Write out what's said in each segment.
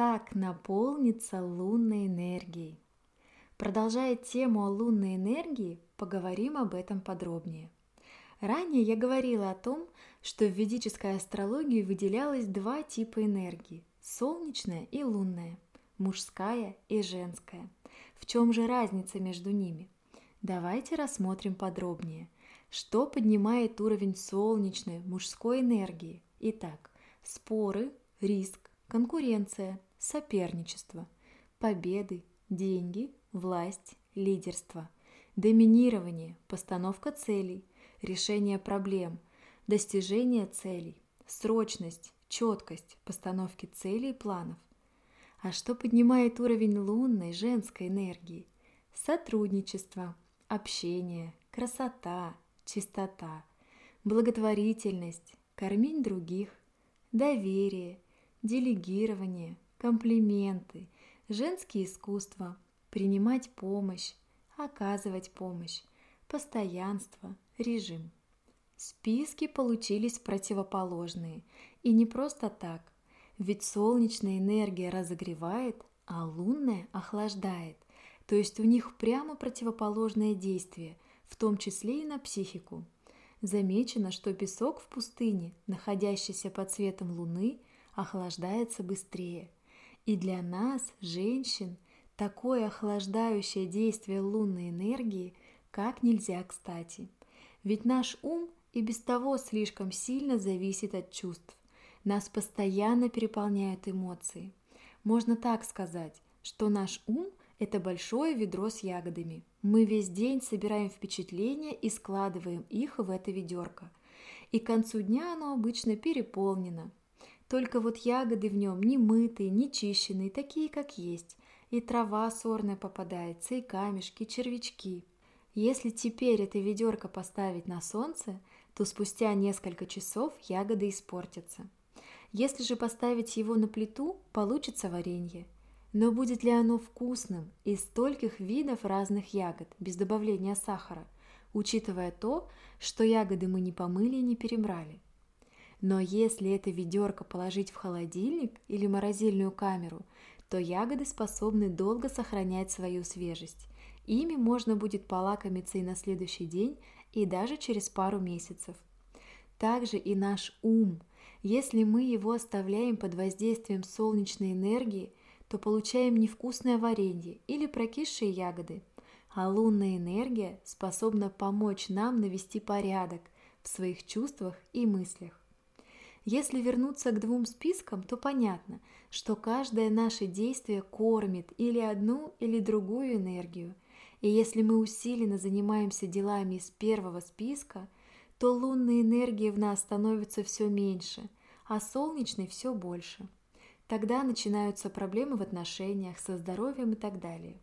Как наполниться лунной энергией? Продолжая тему о лунной энергии, поговорим об этом подробнее. Ранее я говорила о том, что в ведической астрологии выделялось два типа энергии – солнечная и лунная, мужская и женская. В чем же разница между ними? Давайте рассмотрим подробнее, что поднимает уровень солнечной мужской энергии. Итак, споры, риск, конкуренция, соперничество, победы, деньги, власть, лидерство, доминирование, постановка целей, решение проблем, достижение целей, срочность, четкость постановки целей и планов. А что поднимает уровень лунной женской энергии? Сотрудничество, общение, красота, чистота, благотворительность, кормить других, доверие – делегирование, комплименты, женские искусства, принимать помощь, оказывать помощь, постоянство, режим. Списки получились противоположные, и не просто так, ведь солнечная энергия разогревает, а лунная охлаждает, то есть у них прямо противоположное действие, в том числе и на психику. Замечено, что песок в пустыне, находящийся под светом луны, охлаждается быстрее. И для нас, женщин, такое охлаждающее действие лунной энергии как нельзя кстати. Ведь наш ум и без того слишком сильно зависит от чувств. Нас постоянно переполняют эмоции. Можно так сказать, что наш ум – это большое ведро с ягодами. Мы весь день собираем впечатления и складываем их в это ведерко. И к концу дня оно обычно переполнено. Только вот ягоды в нем не мытые, не чищенные, такие, как есть. И трава сорная попадается, и камешки, и червячки. Если теперь это ведерко поставить на солнце, то спустя несколько часов ягоды испортятся. Если же поставить его на плиту, получится варенье. Но будет ли оно вкусным из стольких видов разных ягод, без добавления сахара, учитывая то, что ягоды мы не помыли и не перебрали? Но если это ведерко положить в холодильник или морозильную камеру, то ягоды способны долго сохранять свою свежесть. Ими можно будет полакомиться и на следующий день, и даже через пару месяцев. Также и наш ум. Если мы его оставляем под воздействием солнечной энергии, то получаем невкусное варенье или прокисшие ягоды. А лунная энергия способна помочь нам навести порядок в своих чувствах и мыслях. Если вернуться к двум спискам, то понятно, что каждое наше действие кормит или одну, или другую энергию. И если мы усиленно занимаемся делами из первого списка, то лунной энергии в нас становится все меньше, а солнечной все больше. Тогда начинаются проблемы в отношениях, со здоровьем и так далее.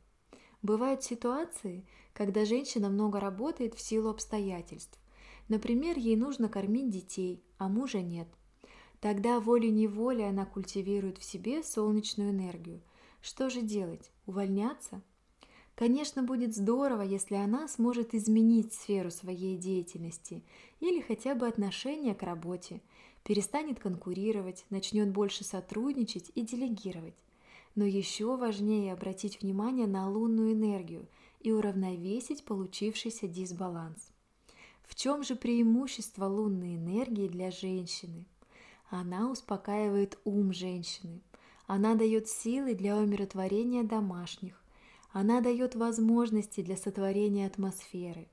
Бывают ситуации, когда женщина много работает в силу обстоятельств. Например, ей нужно кормить детей, а мужа нет – Тогда волей-неволей она культивирует в себе солнечную энергию. Что же делать? Увольняться? Конечно, будет здорово, если она сможет изменить сферу своей деятельности или хотя бы отношение к работе, перестанет конкурировать, начнет больше сотрудничать и делегировать. Но еще важнее обратить внимание на лунную энергию и уравновесить получившийся дисбаланс. В чем же преимущество лунной энергии для женщины – она успокаивает ум женщины. Она дает силы для умиротворения домашних. Она дает возможности для сотворения атмосферы.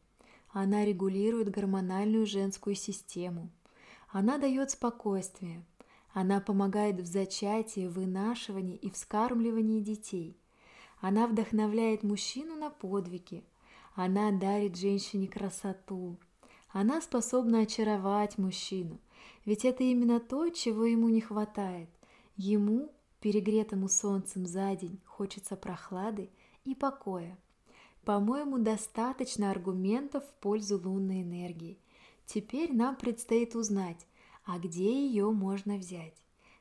Она регулирует гормональную женскую систему. Она дает спокойствие. Она помогает в зачатии, вынашивании и вскармливании детей. Она вдохновляет мужчину на подвиги. Она дарит женщине красоту. Она способна очаровать мужчину – ведь это именно то, чего ему не хватает. Ему, перегретому солнцем за день, хочется прохлады и покоя. По-моему, достаточно аргументов в пользу лунной энергии. Теперь нам предстоит узнать, а где ее можно взять?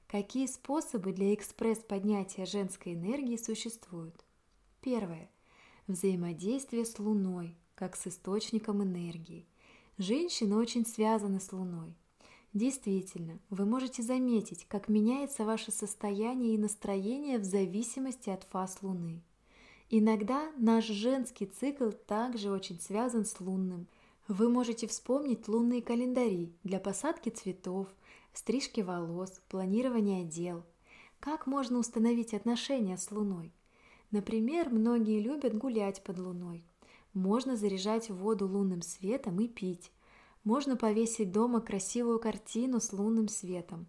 Какие способы для экспресс-поднятия женской энергии существуют? Первое. Взаимодействие с Луной, как с источником энергии. Женщины очень связаны с Луной. Действительно, вы можете заметить, как меняется ваше состояние и настроение в зависимости от фаз Луны. Иногда наш женский цикл также очень связан с лунным. Вы можете вспомнить лунные календари для посадки цветов, стрижки волос, планирования дел. Как можно установить отношения с Луной? Например, многие любят гулять под Луной. Можно заряжать воду лунным светом и пить. Можно повесить дома красивую картину с лунным светом.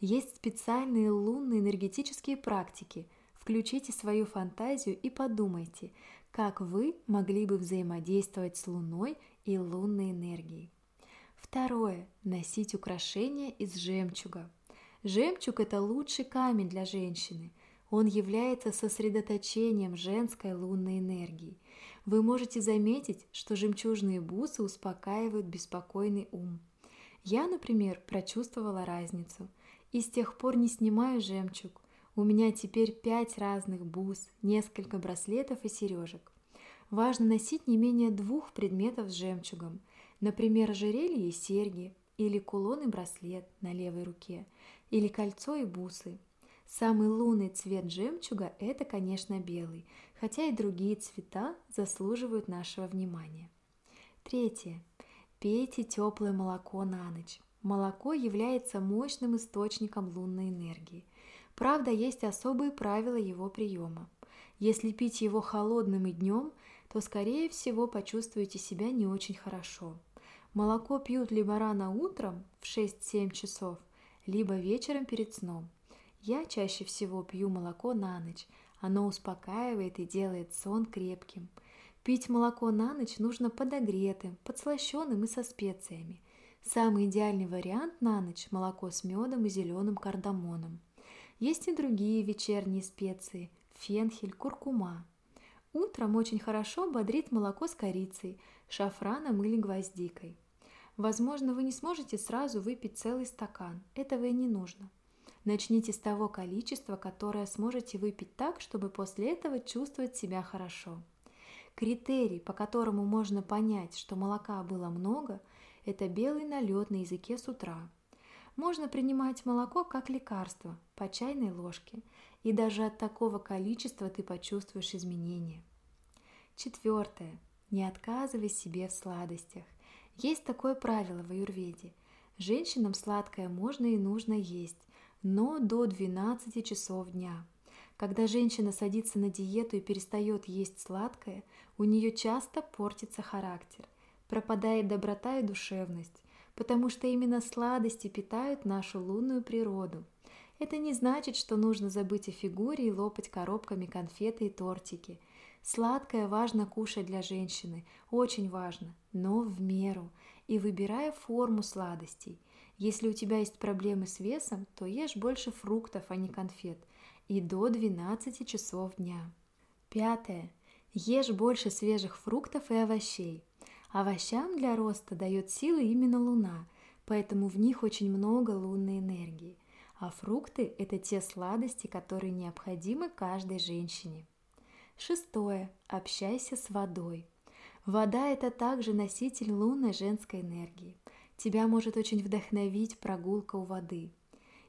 Есть специальные лунные энергетические практики. Включите свою фантазию и подумайте, как вы могли бы взаимодействовать с Луной и лунной энергией. Второе. Носить украшения из жемчуга. Жемчуг – это лучший камень для женщины. Он является сосредоточением женской лунной энергии – вы можете заметить, что жемчужные бусы успокаивают беспокойный ум. Я, например, прочувствовала разницу и с тех пор не снимаю жемчуг. У меня теперь пять разных бус, несколько браслетов и сережек. Важно носить не менее двух предметов с жемчугом, например, ожерелье и серьги, или кулон и браслет на левой руке, или кольцо и бусы – Самый лунный цвет жемчуга – это, конечно, белый, хотя и другие цвета заслуживают нашего внимания. Третье. Пейте теплое молоко на ночь. Молоко является мощным источником лунной энергии. Правда, есть особые правила его приема. Если пить его холодным и днем, то, скорее всего, почувствуете себя не очень хорошо. Молоко пьют либо рано утром в 6-7 часов, либо вечером перед сном – я чаще всего пью молоко на ночь. Оно успокаивает и делает сон крепким. Пить молоко на ночь нужно подогретым, подслащенным и со специями. Самый идеальный вариант на ночь – молоко с медом и зеленым кардамоном. Есть и другие вечерние специи – фенхель, куркума. Утром очень хорошо бодрит молоко с корицей, шафраном или гвоздикой. Возможно, вы не сможете сразу выпить целый стакан, этого и не нужно – Начните с того количества, которое сможете выпить так, чтобы после этого чувствовать себя хорошо. Критерий, по которому можно понять, что молока было много, это белый налет на языке с утра. Можно принимать молоко как лекарство по чайной ложке, и даже от такого количества ты почувствуешь изменения. Четвертое. Не отказывай себе в сладостях. Есть такое правило в аюрведе. Женщинам сладкое можно и нужно есть, но до 12 часов дня. Когда женщина садится на диету и перестает есть сладкое, у нее часто портится характер, пропадает доброта и душевность, потому что именно сладости питают нашу лунную природу. Это не значит, что нужно забыть о фигуре и лопать коробками конфеты и тортики. Сладкое важно кушать для женщины, очень важно, но в меру, и выбирая форму сладостей – если у тебя есть проблемы с весом, то ешь больше фруктов, а не конфет, и до 12 часов дня. Пятое. Ешь больше свежих фруктов и овощей. Овощам для роста дает силы именно луна, поэтому в них очень много лунной энергии. А фрукты – это те сладости, которые необходимы каждой женщине. Шестое. Общайся с водой. Вода – это также носитель лунной женской энергии. Тебя может очень вдохновить прогулка у воды.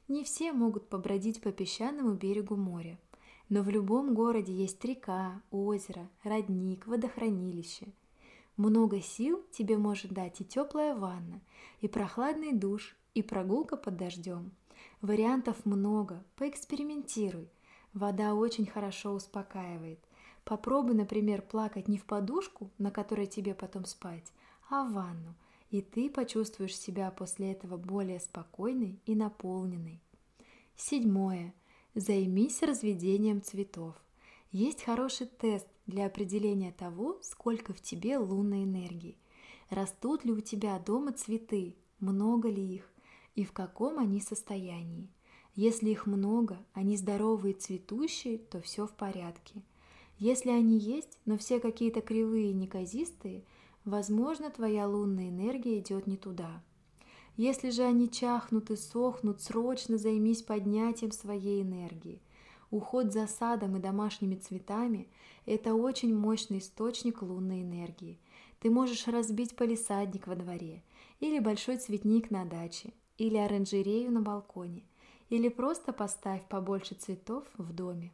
Не все могут побродить по песчаному берегу моря, но в любом городе есть река, озеро, родник, водохранилище. Много сил тебе может дать и теплая ванна, и прохладный душ, и прогулка под дождем. Вариантов много, поэкспериментируй. Вода очень хорошо успокаивает. Попробуй, например, плакать не в подушку, на которой тебе потом спать, а в ванну – и ты почувствуешь себя после этого более спокойной и наполненной. Седьмое. Займись разведением цветов. Есть хороший тест для определения того, сколько в тебе лунной энергии. Растут ли у тебя дома цветы, много ли их и в каком они состоянии. Если их много, они здоровые и цветущие, то все в порядке. Если они есть, но все какие-то кривые и неказистые – Возможно, твоя лунная энергия идет не туда. Если же они чахнут и сохнут, срочно займись поднятием своей энергии. Уход за садом и домашними цветами – это очень мощный источник лунной энергии. Ты можешь разбить полисадник во дворе или большой цветник на даче. или оранжерею на балконе, или просто поставь побольше цветов в доме.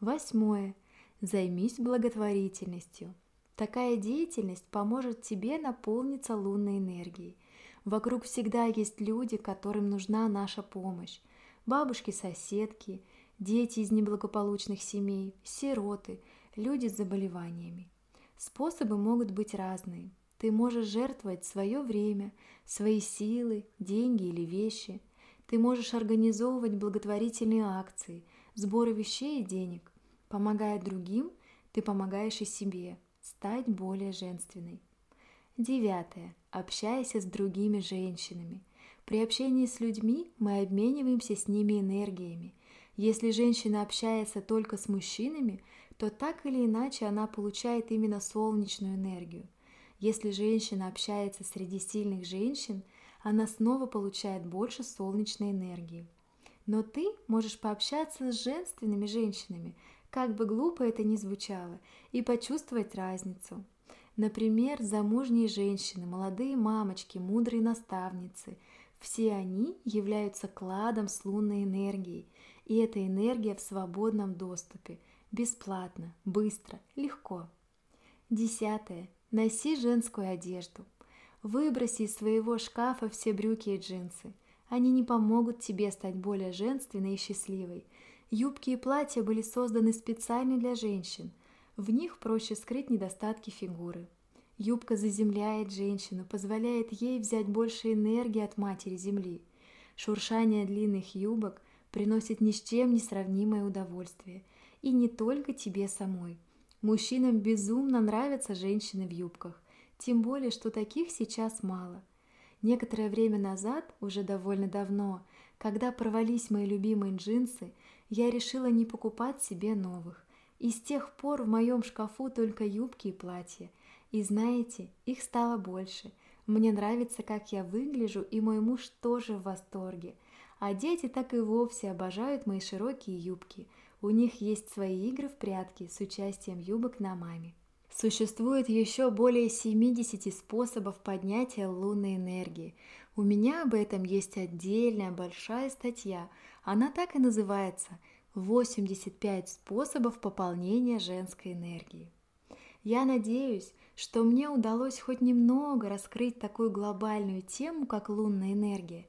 Восьмое. Займись благотворительностью. Такая деятельность поможет тебе наполниться лунной энергией. Вокруг всегда есть люди, которым нужна наша помощь. Бабушки-соседки, дети из неблагополучных семей, сироты, люди с заболеваниями. Способы могут быть разные. Ты можешь жертвовать свое время, свои силы, деньги или вещи. Ты можешь организовывать благотворительные акции, сборы вещей и денег. Помогая другим, ты помогаешь и себе стать более женственной. Девятое. Общайся с другими женщинами. При общении с людьми мы обмениваемся с ними энергиями. Если женщина общается только с мужчинами, то так или иначе она получает именно солнечную энергию. Если женщина общается среди сильных женщин, она снова получает больше солнечной энергии. Но ты можешь пообщаться с женственными женщинами, как бы глупо это ни звучало, и почувствовать разницу. Например, замужние женщины, молодые мамочки, мудрые наставницы – все они являются кладом с лунной энергией, и эта энергия в свободном доступе, бесплатно, быстро, легко. Десятое. Носи женскую одежду. Выброси из своего шкафа все брюки и джинсы. Они не помогут тебе стать более женственной и счастливой – Юбки и платья были созданы специально для женщин. В них проще скрыть недостатки фигуры. Юбка заземляет женщину, позволяет ей взять больше энергии от матери земли. Шуршание длинных юбок приносит ни с чем не сравнимое удовольствие. И не только тебе самой. Мужчинам безумно нравятся женщины в юбках, тем более, что таких сейчас мало. Некоторое время назад, уже довольно давно, когда порвались мои любимые джинсы, я решила не покупать себе новых. И с тех пор в моем шкафу только юбки и платья. И знаете, их стало больше. Мне нравится, как я выгляжу, и мой муж тоже в восторге. А дети так и вовсе обожают мои широкие юбки. У них есть свои игры в прятки с участием юбок на маме. Существует еще более 70 способов поднятия лунной энергии. У меня об этом есть отдельная большая статья – она так и называется «85 способов пополнения женской энергии». Я надеюсь, что мне удалось хоть немного раскрыть такую глобальную тему, как лунная энергия.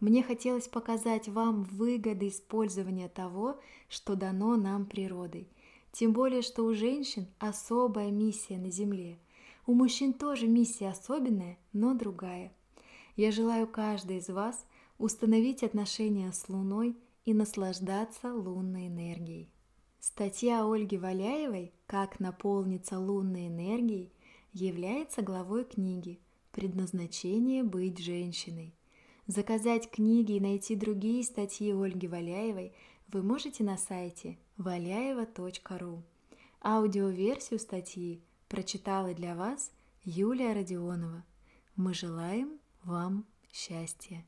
Мне хотелось показать вам выгоды использования того, что дано нам природой. Тем более, что у женщин особая миссия на Земле. У мужчин тоже миссия особенная, но другая. Я желаю каждой из вас – установить отношения с Луной и наслаждаться лунной энергией. Статья Ольги Валяевой «Как наполниться лунной энергией» является главой книги «Предназначение быть женщиной». Заказать книги и найти другие статьи Ольги Валяевой вы можете на сайте валяева.ру. Аудиоверсию статьи прочитала для вас Юлия Родионова. Мы желаем вам счастья.